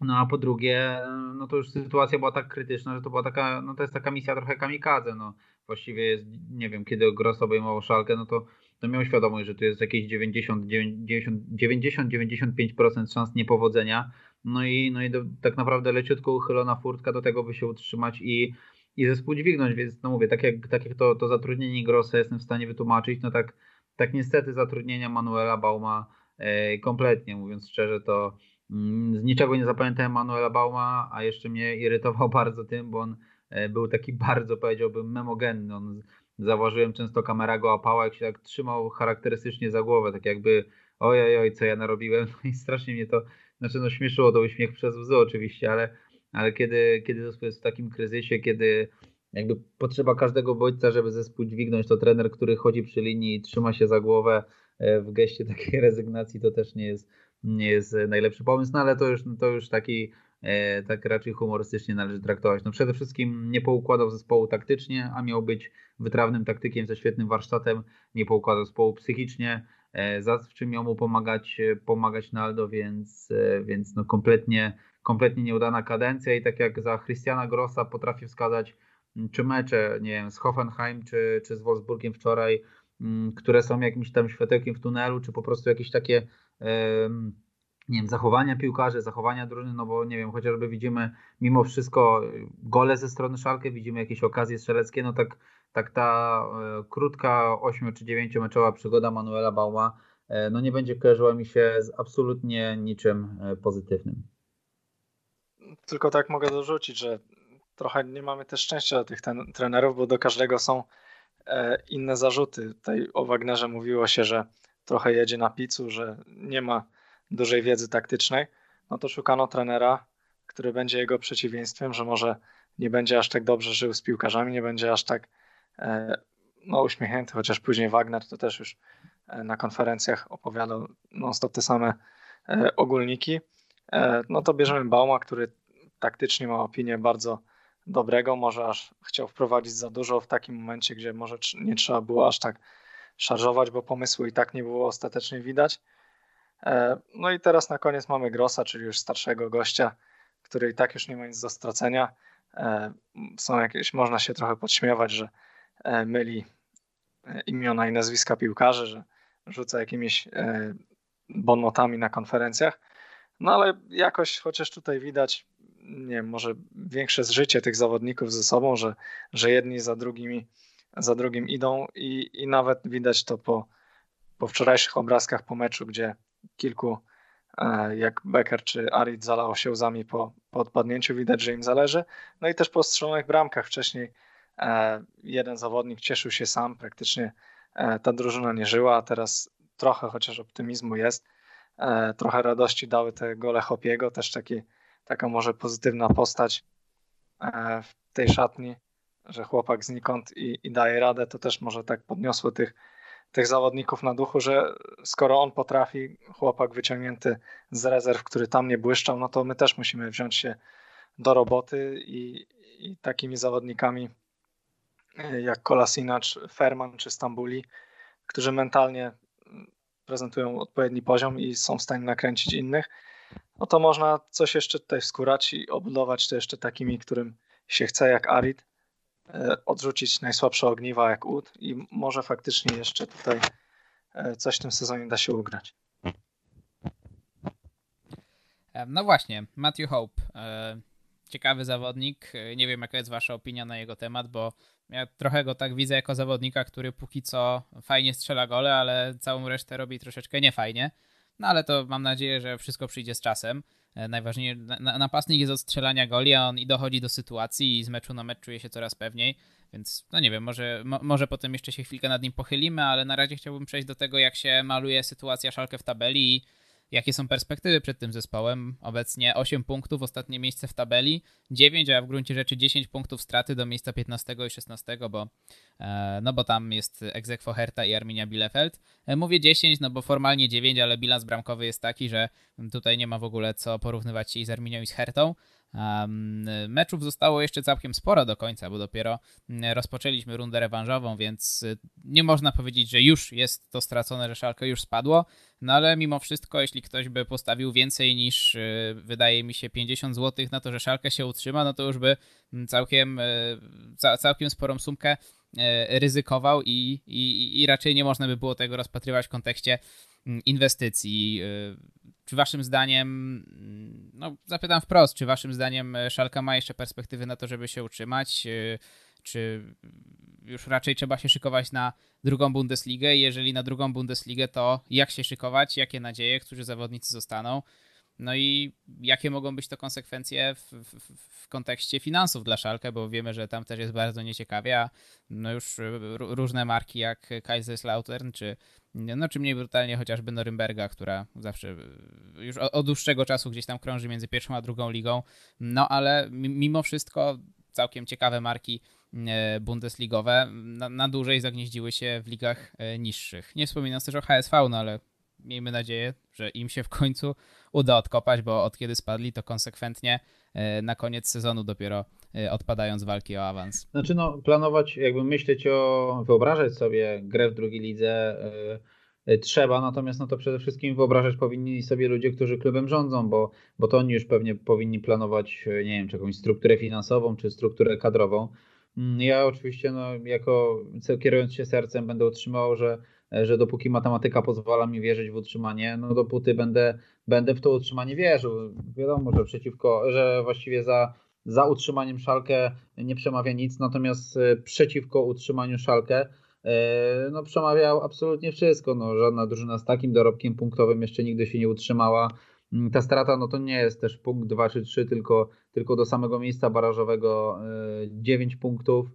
no a po drugie, no to już sytuacja była tak krytyczna, że to była taka, no to jest taka misja trochę kamikadze, no. Właściwie jest, nie wiem, kiedy Gross obejmował szalkę, no to, to miał świadomość, że tu jest jakieś 90-95% szans niepowodzenia, no i, no i do, tak naprawdę leciutko uchylona furtka do tego, by się utrzymać i, i zespół dźwignąć, więc no mówię, tak jak, tak jak to, to zatrudnienie Grossa jestem w stanie wytłumaczyć, no tak, tak niestety zatrudnienia Manuela Bauma e, kompletnie, mówiąc szczerze, to mm, z niczego nie zapamiętałem Manuela Bauma, a jeszcze mnie irytował bardzo tym, bo on E, był taki bardzo, powiedziałbym, memogenny. On, zauważyłem często kamera go łapała, jak się tak trzymał charakterystycznie za głowę, tak jakby ojej, oj, co ja narobiłem. No i strasznie mnie to, znaczy no śmieszyło to uśmiech przez łzy oczywiście, ale, ale kiedy, kiedy zespół jest w takim kryzysie, kiedy jakby potrzeba każdego bodźca, żeby zespół dźwignąć, to trener, który chodzi przy linii i trzyma się za głowę e, w geście takiej rezygnacji, to też nie jest, nie jest najlepszy pomysł, no ale to już, to już taki E, tak raczej humorystycznie należy traktować. No przede wszystkim nie poukładał zespołu taktycznie, a miał być wytrawnym taktykiem ze świetnym warsztatem, nie poukładał zespołu psychicznie, e, za czym miał mu pomagać, pomagać Naldo, więc, e, więc no kompletnie, kompletnie nieudana kadencja i tak jak za Christiana Grossa potrafię wskazać czy mecze, nie wiem, z Hoffenheim czy, czy z Wolfsburgiem wczoraj, które są jakimś tam światełkiem w tunelu, czy po prostu jakieś takie nie wiem, zachowania piłkarzy, zachowania drużyny, no bo nie wiem, chociażby widzimy mimo wszystko gole ze strony Szalkę, widzimy jakieś okazje strzeleckie, no tak, tak ta e, krótka 8 czy 9 meczowa przygoda Manuela Bauma e, no nie będzie kojarzyła mi się z absolutnie niczym e, pozytywnym. Tylko tak mogę dorzucić, że trochę nie mamy też szczęścia do tych ten, trenerów, bo do każdego są inne zarzuty. Tutaj o Wagnerze mówiło się, że trochę jedzie na picu, że nie ma dużej wiedzy taktycznej. No to szukano trenera, który będzie jego przeciwieństwem, że może nie będzie aż tak dobrze żył z piłkarzami, nie będzie aż tak no, uśmiechnięty, chociaż później Wagner to też już e, na konferencjach opowiadał non-stop te same ogólniki. No to bierzemy Bauma, który taktycznie ma opinię bardzo dobrego, może aż chciał wprowadzić za dużo w takim momencie, gdzie może nie trzeba było aż tak szarżować, bo pomysłu i tak nie było ostatecznie widać. E, no i teraz na koniec mamy Grossa, czyli już starszego gościa, który i tak już nie ma nic do stracenia. E, są jakieś, można się trochę podśmiewać, że e, myli imiona i nazwiska piłkarzy, że rzuca jakimiś bonotami na konferencjach. No ale jakoś chociaż tutaj widać nie wiem, może większe zżycie tych zawodników ze sobą, że, że jedni za drugimi za drugim idą i, i nawet widać to po, po wczorajszych obrazkach po meczu, gdzie kilku e, jak Becker czy Arid zalało się łzami po, po odpadnięciu, widać, że im zależy. No i też po strzelonych bramkach wcześniej e, jeden zawodnik cieszył się sam, praktycznie e, ta drużyna nie żyła, a teraz trochę chociaż optymizmu jest. Trochę radości dały te gole Hopiego, też taki taka może pozytywna postać e, w tej szatni, że chłopak znikąd i, i daje radę, to też może tak podniosło tych, tych zawodników na duchu, że skoro on potrafi, chłopak wyciągnięty z rezerw, który tam nie błyszczał, no to my też musimy wziąć się do roboty i, i takimi zawodnikami e, jak Kolasinacz, Ferman czy Stambuli, którzy mentalnie prezentują odpowiedni poziom i są w stanie nakręcić innych, no to można coś jeszcze tutaj wskórać i obudować to jeszcze takimi, którym się chce, jak Arid, e, odrzucić najsłabsze ogniwa jak Ud i może faktycznie jeszcze tutaj e, coś w tym sezonie da się ugrać. E, no właśnie, Matthew Hope. Ciekawy zawodnik. Nie wiem, jaka jest wasza opinia na jego temat, bo ja trochę go tak widzę jako zawodnika, który póki co fajnie strzela gole, ale całą resztę robi troszeczkę niefajnie. No ale to mam nadzieję, że wszystko przyjdzie z czasem. E, najważniejsze, napastnik jest od strzelania goli, a on i dochodzi do sytuacji i z meczu na mecz czuje się coraz pewniej, więc no nie wiem, może, mo, może potem jeszcze się chwilkę nad nim pochylimy, ale na razie chciałbym przejść do tego, jak się maluje sytuacja Szalkę w tabeli i Jakie są perspektywy przed tym zespołem? Obecnie 8 punktów, ostatnie miejsce w tabeli, 9, a w gruncie rzeczy 10 punktów straty do miejsca 15 i 16, bo, e, no bo tam jest Egzekwo Herta i Arminia Bielefeld. E, mówię 10, no bo formalnie 9, ale bilans bramkowy jest taki, że tutaj nie ma w ogóle co porównywać się i z Arminią i z Hertą. Meczów zostało jeszcze całkiem sporo do końca, bo dopiero mm, rozpoczęliśmy rundę rewanżową, więc y, nie można powiedzieć, że już jest to stracone, że Szalkę już spadło, no ale mimo wszystko, jeśli ktoś by postawił więcej niż y, wydaje mi się 50 zł na to, że Szalkę się utrzyma, no to już by mm, całkiem, y, całkiem sporą sumkę ryzykował i, i, i raczej nie można by było tego rozpatrywać w kontekście mm, inwestycji. Czy waszym zdaniem, no zapytam wprost, czy waszym zdaniem Szalka ma jeszcze perspektywy na to, żeby się utrzymać? Czy już raczej trzeba się szykować na drugą Bundesligę? Jeżeli na drugą Bundesligę, to jak się szykować? Jakie nadzieje? Którzy zawodnicy zostaną? No i jakie mogą być to konsekwencje w, w, w, kontekście finansów dla Szalkę, bo wiemy, że tam też jest bardzo nieciekawie, a no już różne marki jak Kaiserslautern, czy, no, czy mniej brutalnie chociażby Norymberga, która zawsze już od dłuższego czasu gdzieś tam krąży między pierwszą a drugą ligą, no ale mimo wszystko całkiem ciekawe marki e, bundesligowe na, na dłużej zagnieździły się w ligach e, niższych. Nie wspominając też o HSV, no ale miejmy nadzieję, że im się w końcu uda odkopać, bo od kiedy spadli, to konsekwentnie e, na koniec sezonu dopiero e, odpadają z walki o awans. Znaczy no, planować, jakby myśleć o, wyobrażać sobie grę w drugiej lidze yy, trzeba, natomiast no to przede wszystkim wyobrażać powinni sobie ludzie, którzy klubem rządzą, bo, bo to oni już pewnie powinni planować, nie wiem, czy jakąś strukturę finansową, czy strukturę kadrową. Mm, ja oczywiście, no, jako kierując się sercem, będę utrzymał, że, że dopóki matematyka pozwala mi wierzyć w utrzymanie, no dopóty będę, będę w to utrzymanie wierzył. Wiadomo, że przeciwko, że właściwie za, za utrzymaniem szalkę nie przemawia nic, natomiast e, przeciwko utrzymaniu szalkę e, no, przemawiał absolutnie wszystko. No, żadna drużyna z takim dorobkiem punktowym jeszcze nigdy się nie utrzymała. Mm, ta strata no to nie jest też punkt 2 czy 3, tylko, tylko do samego miejsca barażowego 9 e, punktów.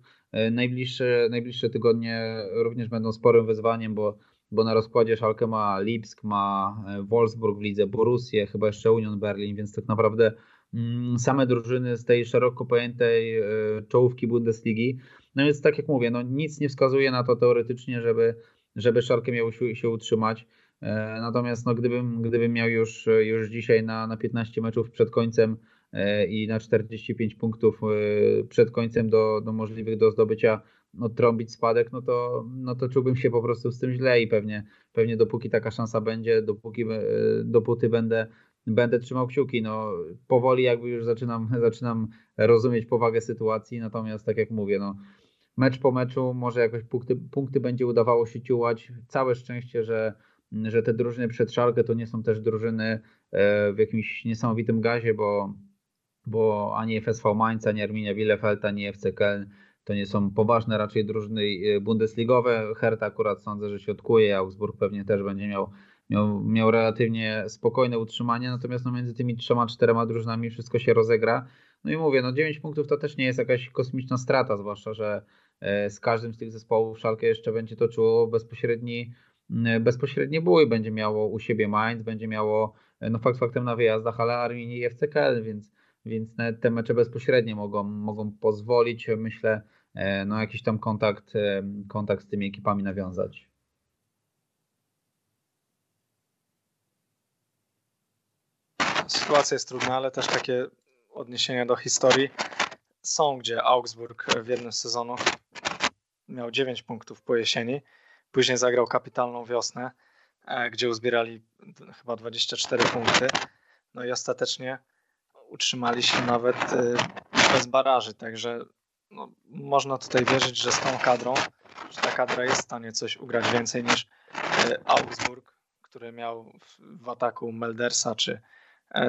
Najbliższe, najbliższe tygodnie również będą sporym wyzwaniem, bo, bo na rozkładzie Szalkę ma Lipsk, ma Wolfsburg w lidze, Borussię, chyba jeszcze Union Berlin, więc tak naprawdę same drużyny z tej szeroko pojętej czołówki Bundesligi. No więc tak jak mówię, no nic nie wskazuje na to teoretycznie, żeby, żeby Szalkę miał się, się utrzymać. E, natomiast no, gdybym, gdybym miał już, już dzisiaj na, na 15 meczów przed końcem e, i na 45 punktów e, przed końcem do, do możliwych do zdobycia no, trąbić spadek, no to, no to czułbym się po prostu z tym źle i pewnie, pewnie dopóki taka szansa będzie, dopóki, dopóty będę, będę trzymał kciuki. No, powoli jakby już zaczynam, zaczynam rozumieć powagę sytuacji, natomiast tak jak mówię, no, mecz po meczu może jakoś punkty, punkty będzie udawało się ciułać. Całe szczęście, że że te drużyny przed Szalkę to nie są też drużyny e, w jakimś niesamowitym gazie, bo, bo ani FSV Mainz, ani Arminia Bielefeld, ani FC Köln to nie są poważne raczej drużyny e, bundesligowe. Hertha akurat sądzę, że się odkuje, Augsburg pewnie też będzie miał, miał, miał relatywnie spokojne utrzymanie, natomiast no między tymi trzema, czterema drużynami wszystko się rozegra. No i mówię, no 9 punktów to też nie jest jakaś kosmiczna strata, zwłaszcza, że e, z każdym z tych zespołów Szalkę jeszcze będzie toczyło bezpośredni E, bezpośredni bój będzie miało u siebie Mainz, będzie miało e, no fakt faktem na wyjazdach, ale Arminii i FCKL, więc, więc te mecze bezpośrednie mogą, mogą pozwolić, myślę, e, no jakiś tam kontakt, kontakt z tymi ekipami nawiązać. Sytuacja jest trudna, ale też takie odniesienia do historii są, gdzie Augsburg w jednym z sezonów miał 9 punktów po jesieni, Później zagrał kapitalną wiosnę, e, gdzie uzbierali chyba 24 punkty. No i ostatecznie utrzymali się nawet e, bez baraży, także no, można tutaj wierzyć, że z tą kadrą, że ta kadra jest w stanie coś ugrać więcej niż e, Augsburg, który miał w ataku Meldersa czy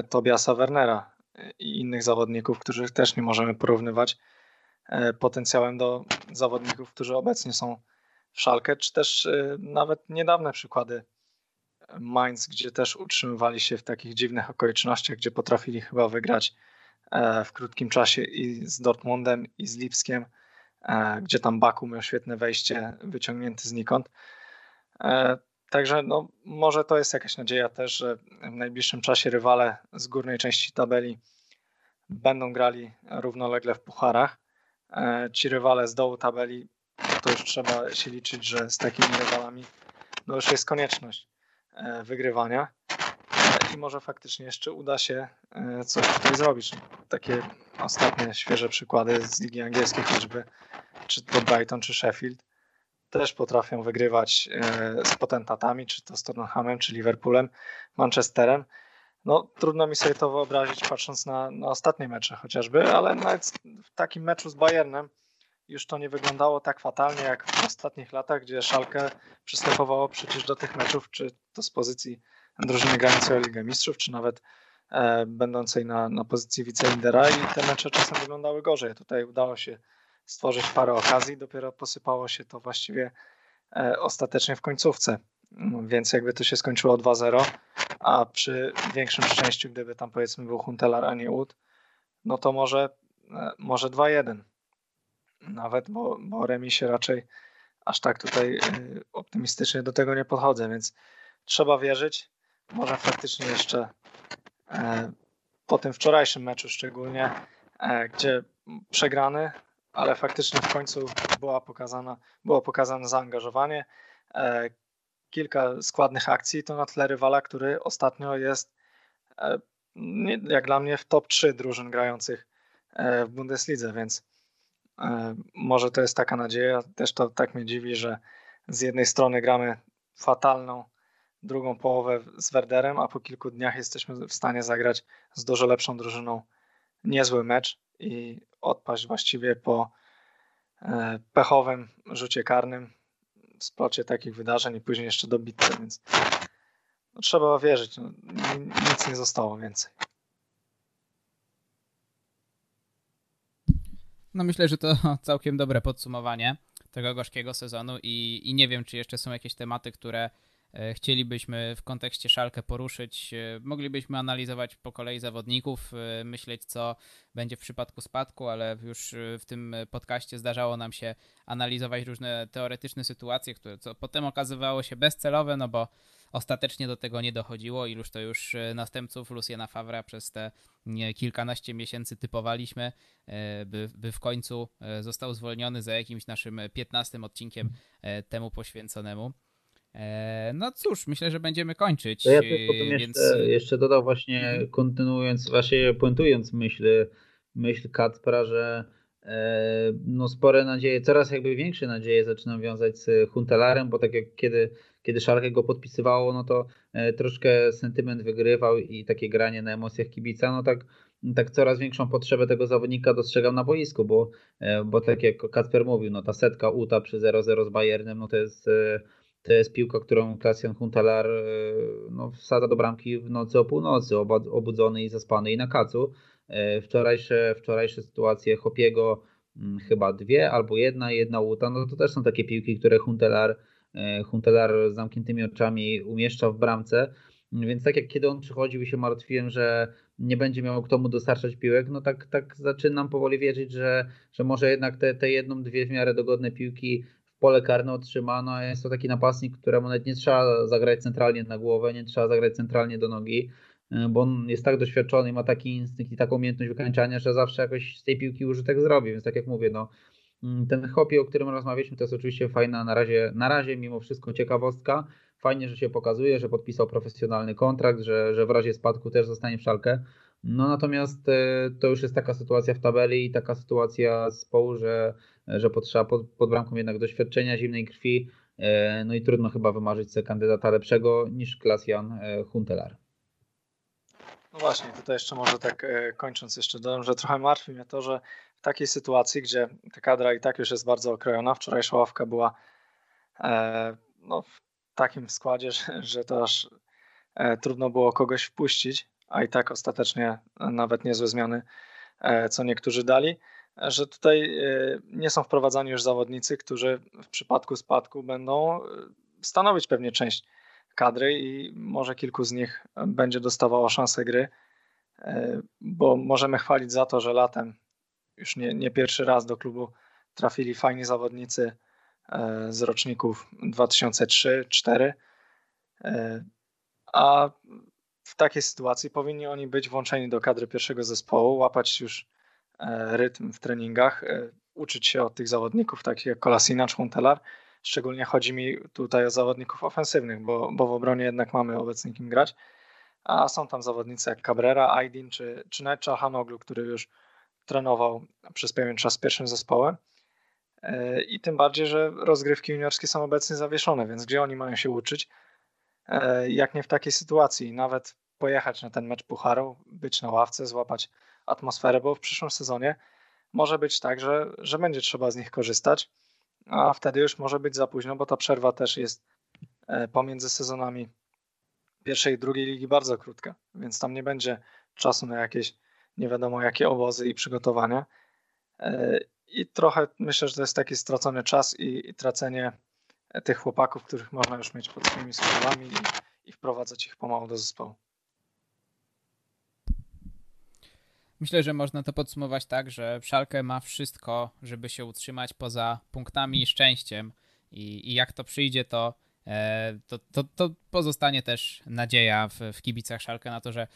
Tobiasa Wernera i innych zawodników, których też nie możemy porównywać potencjałem do zawodników, którzy obecnie są w Szalkę, czy też y, nawet niedawne przykłady Mainz, gdzie też utrzymywali się w takich dziwnych okolicznościach, gdzie potrafili chyba wygrać e, w krótkim czasie i z Dortmundem, i z Lipskiem, e, gdzie tam Baku miał świetne wejście wyciągnięty znikąd. E, także no, może to jest jakaś nadzieja też, że w najbliższym czasie rywale z górnej części tabeli będą grali równolegle w pucharach. Ci rywale z dołu tabeli to już trzeba się liczyć, że z takimi rywalami no już jest konieczność e, wygrywania e, i może faktycznie jeszcze uda się e, coś tutaj zrobić. Takie ostatnie, świeże przykłady z Ligi Angielskiej choćby, czy to Brighton, czy Sheffield, też potrafią wygrywać z potentatami, czy to z Tottenhamem, czy Liverpoolem, Manchesterem. No, trudno mi sobie to wyobrazić, patrząc na, na ostatnie mecze chociażby, ale nawet w takim meczu z Bayernem, już to nie wyglądało tak fatalnie jak w ostatnich latach, gdzie Szalkę przystępowało przecież do tych meczów, czy to z pozycji drużyny grającej o Ligę Mistrzów, czy nawet e, będącej na, na pozycji wicelidera i te mecze czasem wyglądały gorzej. Tutaj udało się stworzyć parę okazji, dopiero posypało się to właściwie e, ostatecznie w końcówce. Więc jakby to się skończyło 2-0, a przy większym szczęściu, gdyby tam powiedzmy był Huntelar, a nie Ud, no to może, e, może 2-1 nawet, bo, bo remisie raczej aż tak tutaj y, optymistycznie do tego nie podchodzę, więc trzeba wierzyć. Może faktycznie jeszcze e, po tym wczorajszym meczu szczególnie, e, gdzie przegrany, ale faktycznie w końcu była pokazana, było pokazane zaangażowanie. E, kilka składnych akcji to na tle rywala, który ostatnio jest jak dla mnie w top 3 drużyn grających w Bundeslidze, więc E, może to jest taka nadzieja. Też to tak mnie dziwi, że z jednej strony gramy fatalną drugą połowę z Werderem, a po kilku dniach jesteśmy w stanie zagrać z dużo lepszą drużyną niezły mecz i odpaść właściwie po pechowym rzucie karnym, w splocie takich wydarzeń i później jeszcze dobitce, więc no, trzeba wierzyć, no, nic nie zostało więcej. No myślę, że to całkiem dobre podsumowanie tego gorzkiego sezonu i, i nie wiem, czy jeszcze są jakieś tematy, które e, chcielibyśmy w kontekście Szalkę poruszyć. E, moglibyśmy analizować po kolei zawodników, e, myśleć co będzie w przypadku spadku, ale już w tym podcaście zdarzało nam się analizować różne teoretyczne sytuacje, które co potem okazywało się bezcelowe, no bo Ostatecznie do tego nie dochodziło, iluż to już e, następców Luciana Favra przez te kilkanaście miesięcy typowaliśmy, e, by, by w końcu e, został zwolniony za jakimś naszym 15 odcinkiem temu poświęconemu. No cóż, myślę, że będziemy kończyć. To ja tylko więc... jeszcze, jeszcze dodał właśnie, mhm. kontynuując, właśnie puentując myśl, myśl Kacpra, że no spore nadzieje, coraz jakby większe nadzieje zaczynam wiązać z Huntelarem, bo tak jak kiedy kiedy Szalkę go podpisywało, no to e, troszkę sentyment wygrywał i takie granie na emocjach kibica, no tak, tak coraz większą potrzebę tego zawodnika dostrzegam na boisku, bo, e, bo tak jak Kacper mówił, no ta setka UTA przy 0-0 z Bayernem, no to jest e, to jest piłka, którą Klasjan Huntelar no, wsadza do bramki w nocy o północy, obudzony i zaspany i na kacu. Wczorajsze, wczorajsze sytuacje Hopiego, mm, chyba dwie albo jedna, jedna UTA, no to też są takie piłki, które Huntelar E, Huntelar z zamkniętymi oczami umieszcza w bramce. Więc tak jak kiedy on przychodził i się martwiłem, że nie będzie miał kto mu dostarczać piłek, no tak, tak zaczynam powoli wierzyć, że, że może jednak te, te jedną, dwie w miarę dogodne piłki pole karne otrzyma. No jest to taki napastnik, któremu nawet nie trzeba zagrać centralnie na głowę, nie trzeba zagrać centralnie do nogi, e, bo on jest tak doświadczony ma taki instynkt i taką umiejętność wykańczania, że zawsze jakoś z tej piłki użytek zrobi. Więc tak jak mówię, no Mm, ten hobby, o którym rozmawialiśmy, to jest oczywiście fajna na razie, na razie mimo wszystko ciekawostka. Fajnie, że się pokazuje, że podpisał profesjonalny kontrakt, że, że w razie spadku też zostanie w szalkę. No natomiast e, to już jest taka sytuacja w tabeli i taka sytuacja z połu, że, że potrzeba pod, pod bramką jednak doświadczenia, zimnej krwi. E, no i trudno chyba wymarzyć sobie kandydata lepszego niż Klasjan e, Huntelar. No właśnie, tutaj jeszcze może tak kończąc jeszcze dodam, że trochę martwi mnie to, że takiej sytuacji, gdzie ta kadra i tak już jest bardzo okrojona, wczorajsza ławka była no, w takim składzie, że, że to aż trudno było kogoś wpuścić, a i tak ostatecznie nawet niezłe zmiany, e, co niektórzy dali, że tutaj e, nie są wprowadzani już zawodnicy, którzy w przypadku spadku będą e, stanowić pewnie część kadry i może kilku z nich będzie dostawało szansę gry, bo możemy chwalić za to, że latem już nie, nie pierwszy raz do klubu trafili fajni zawodnicy z roczników 2003-2004, e, a w takiej sytuacji powinni oni być włączeni do kadry pierwszego zespołu, łapać już e, rytm w treningach, uczyć się od tych zawodników, takich jak Kolasina czy. Szczególnie chodzi mi tutaj o zawodników ofensywnych, bo, bo w obronie jednak mamy obecnie kim grać. A są tam zawodnicy jak Cabrera, Aydin czy, czy nawet Chalhanoglu, który już trenował przez pewien czas pierwszym zespołem. E, I tym bardziej, że rozgrywki juniorskie są obecnie zawieszone, więc gdzie oni mają się uczyć? E, jak nie w takiej sytuacji, nawet pojechać na ten mecz Pucharu, być na ławce, złapać atmosferę, bo w przyszłym sezonie może być tak, że, że będzie trzeba z nich korzystać, a wtedy już może być za późno, bo ta przerwa też jest e, pomiędzy sezonami pierwszej i drugiej ligi bardzo krótka, więc tam nie będzie czasu na jakieś nie wiadomo jakie obozy i przygotowania. E, I trochę myślę, że to jest taki stracony czas i, i tracenie tych chłopaków, których można już mieć pod swoimi skrzydłami i, i wprowadzać ich pomału do zespołu. Myślę, że można to podsumować tak, że Szalkę ma wszystko, żeby się utrzymać poza punktami i szczęściem. I, i jak to przyjdzie, to, to, to, to, pozostanie też nadzieja w, w kibicach Szalkę na to, że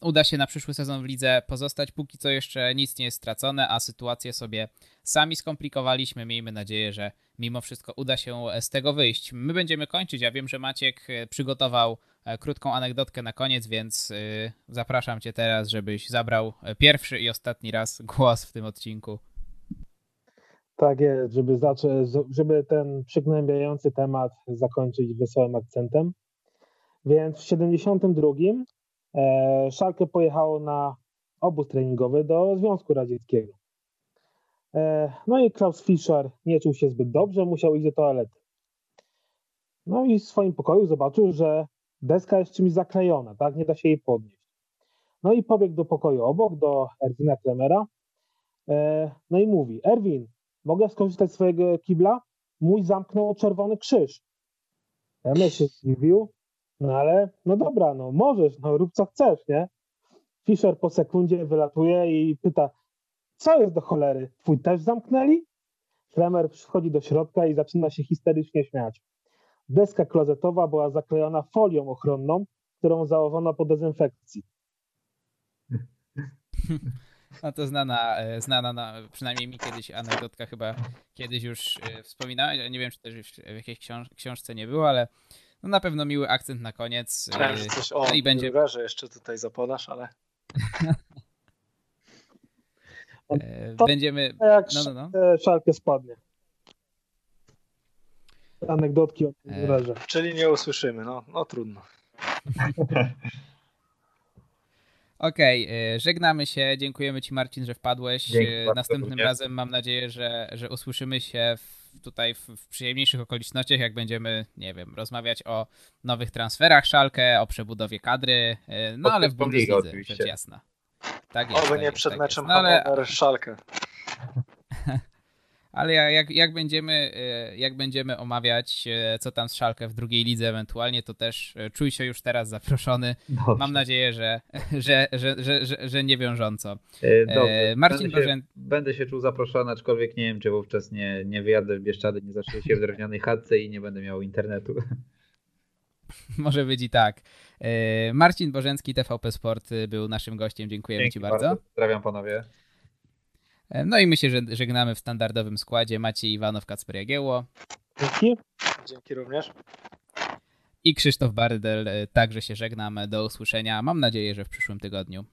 uda się na przyszły sezon w lidze pozostać. Póki co jeszcze nic nie jest stracone, a sytuację sobie sami skomplikowaliśmy. Miejmy nadzieję, że mimo wszystko uda się z tego wyjść. My będziemy kończyć. Ja wiem, że Maciek e, przygotował e, krótką anegdotkę na koniec, więc e, zapraszam Cię teraz, żebyś zabrał pierwszy i ostatni raz głos w tym odcinku. Tak jest, żeby, żeby ten przygnębiający temat zakończyć wesołym akcentem. Więc w 72 E, Szalkę pojechało na obóz treningowy do Związku Radzieckiego. E, no i Klaus Fischer nie czuł się zbyt dobrze, musiał iść do toalety. No i w swoim pokoju zobaczył, że deska jest czymś zaklejona, tak? Nie da się jej podnieść. No i pobiegł do pokoju obok, do Erwina Kremera. E, no i mówi, Erwin, mogę skorzystać z swojego kibla? Mój zamknął czerwony krzyż. Kremer się zdziwił, no ale no dobra, no możesz, no rób co chcesz, nie? Fischer po sekundzie wylatuje i pyta, co jest do cholery, twój też zamknęli? Kremer przychodzi do środka i zaczyna się histerycznie śmiać. Deska klozetowa była zaklejona folią ochronną, którą założono po dezynfekcji. No to znana, e, znana na, przynajmniej mi kiedyś anegdotka chyba kiedyś już e, wspominałeś, nie wiem czy też w jakiejś książ książce nie było, ale no na pewno miły akcent na koniec. Że coś o no i będzie... jeszcze tutaj zapodasz, ale... Będziemy... Jak no, no, no. szalkę spadnie. Anegdotki o Rurerze. Czyli nie usłyszymy, no, no trudno. Okej, okay, żegnamy się. Dziękujemy Ci, Marcin, że wpadłeś. Dzięki Następnym bardzo. razem mam nadzieję, że, że usłyszymy się w, tutaj w, w, przyjemniejszych okolicznościach, jak będziemy, nie wiem, rozmawiać o nowych transferach Szalkę, o przebudowie kadry, no ale w Bundeslidze, rzecz jasna. Tak jest. Oby tak nie jest, przed tak meczem no, ale... Szalkę. Ale jak, jak, będziemy, jak będziemy omawiać, co tam z Szalkę w drugiej lidze ewentualnie, to też czuj się już teraz zaproszony. Dobrze. Mam nadzieję, że, że, że, że, że, że nie wiążąco. Dobrze. Marcin będę, się, będę się czuł zaproszony, aczkolwiek nie wiem, czy wówczas nie, nie wyjadę w Bieszczady, nie zacznę się w drewnianej chatce i nie będę miał internetu. Może być i tak. Marcin Bożencki, TVP Sport był naszym gościem. Dziękujemy Dzięki Ci bardzo. bardzo. Pozdrawiam panowie. No i my się żegnamy w standardowym składzie. Maciej Iwanow, Kacper Jagiełło. Dzięki. Dzięki również. I Krzysztof Bardel także się żegnam. Do usłyszenia. Mam nadzieję, że w przyszłym tygodniu.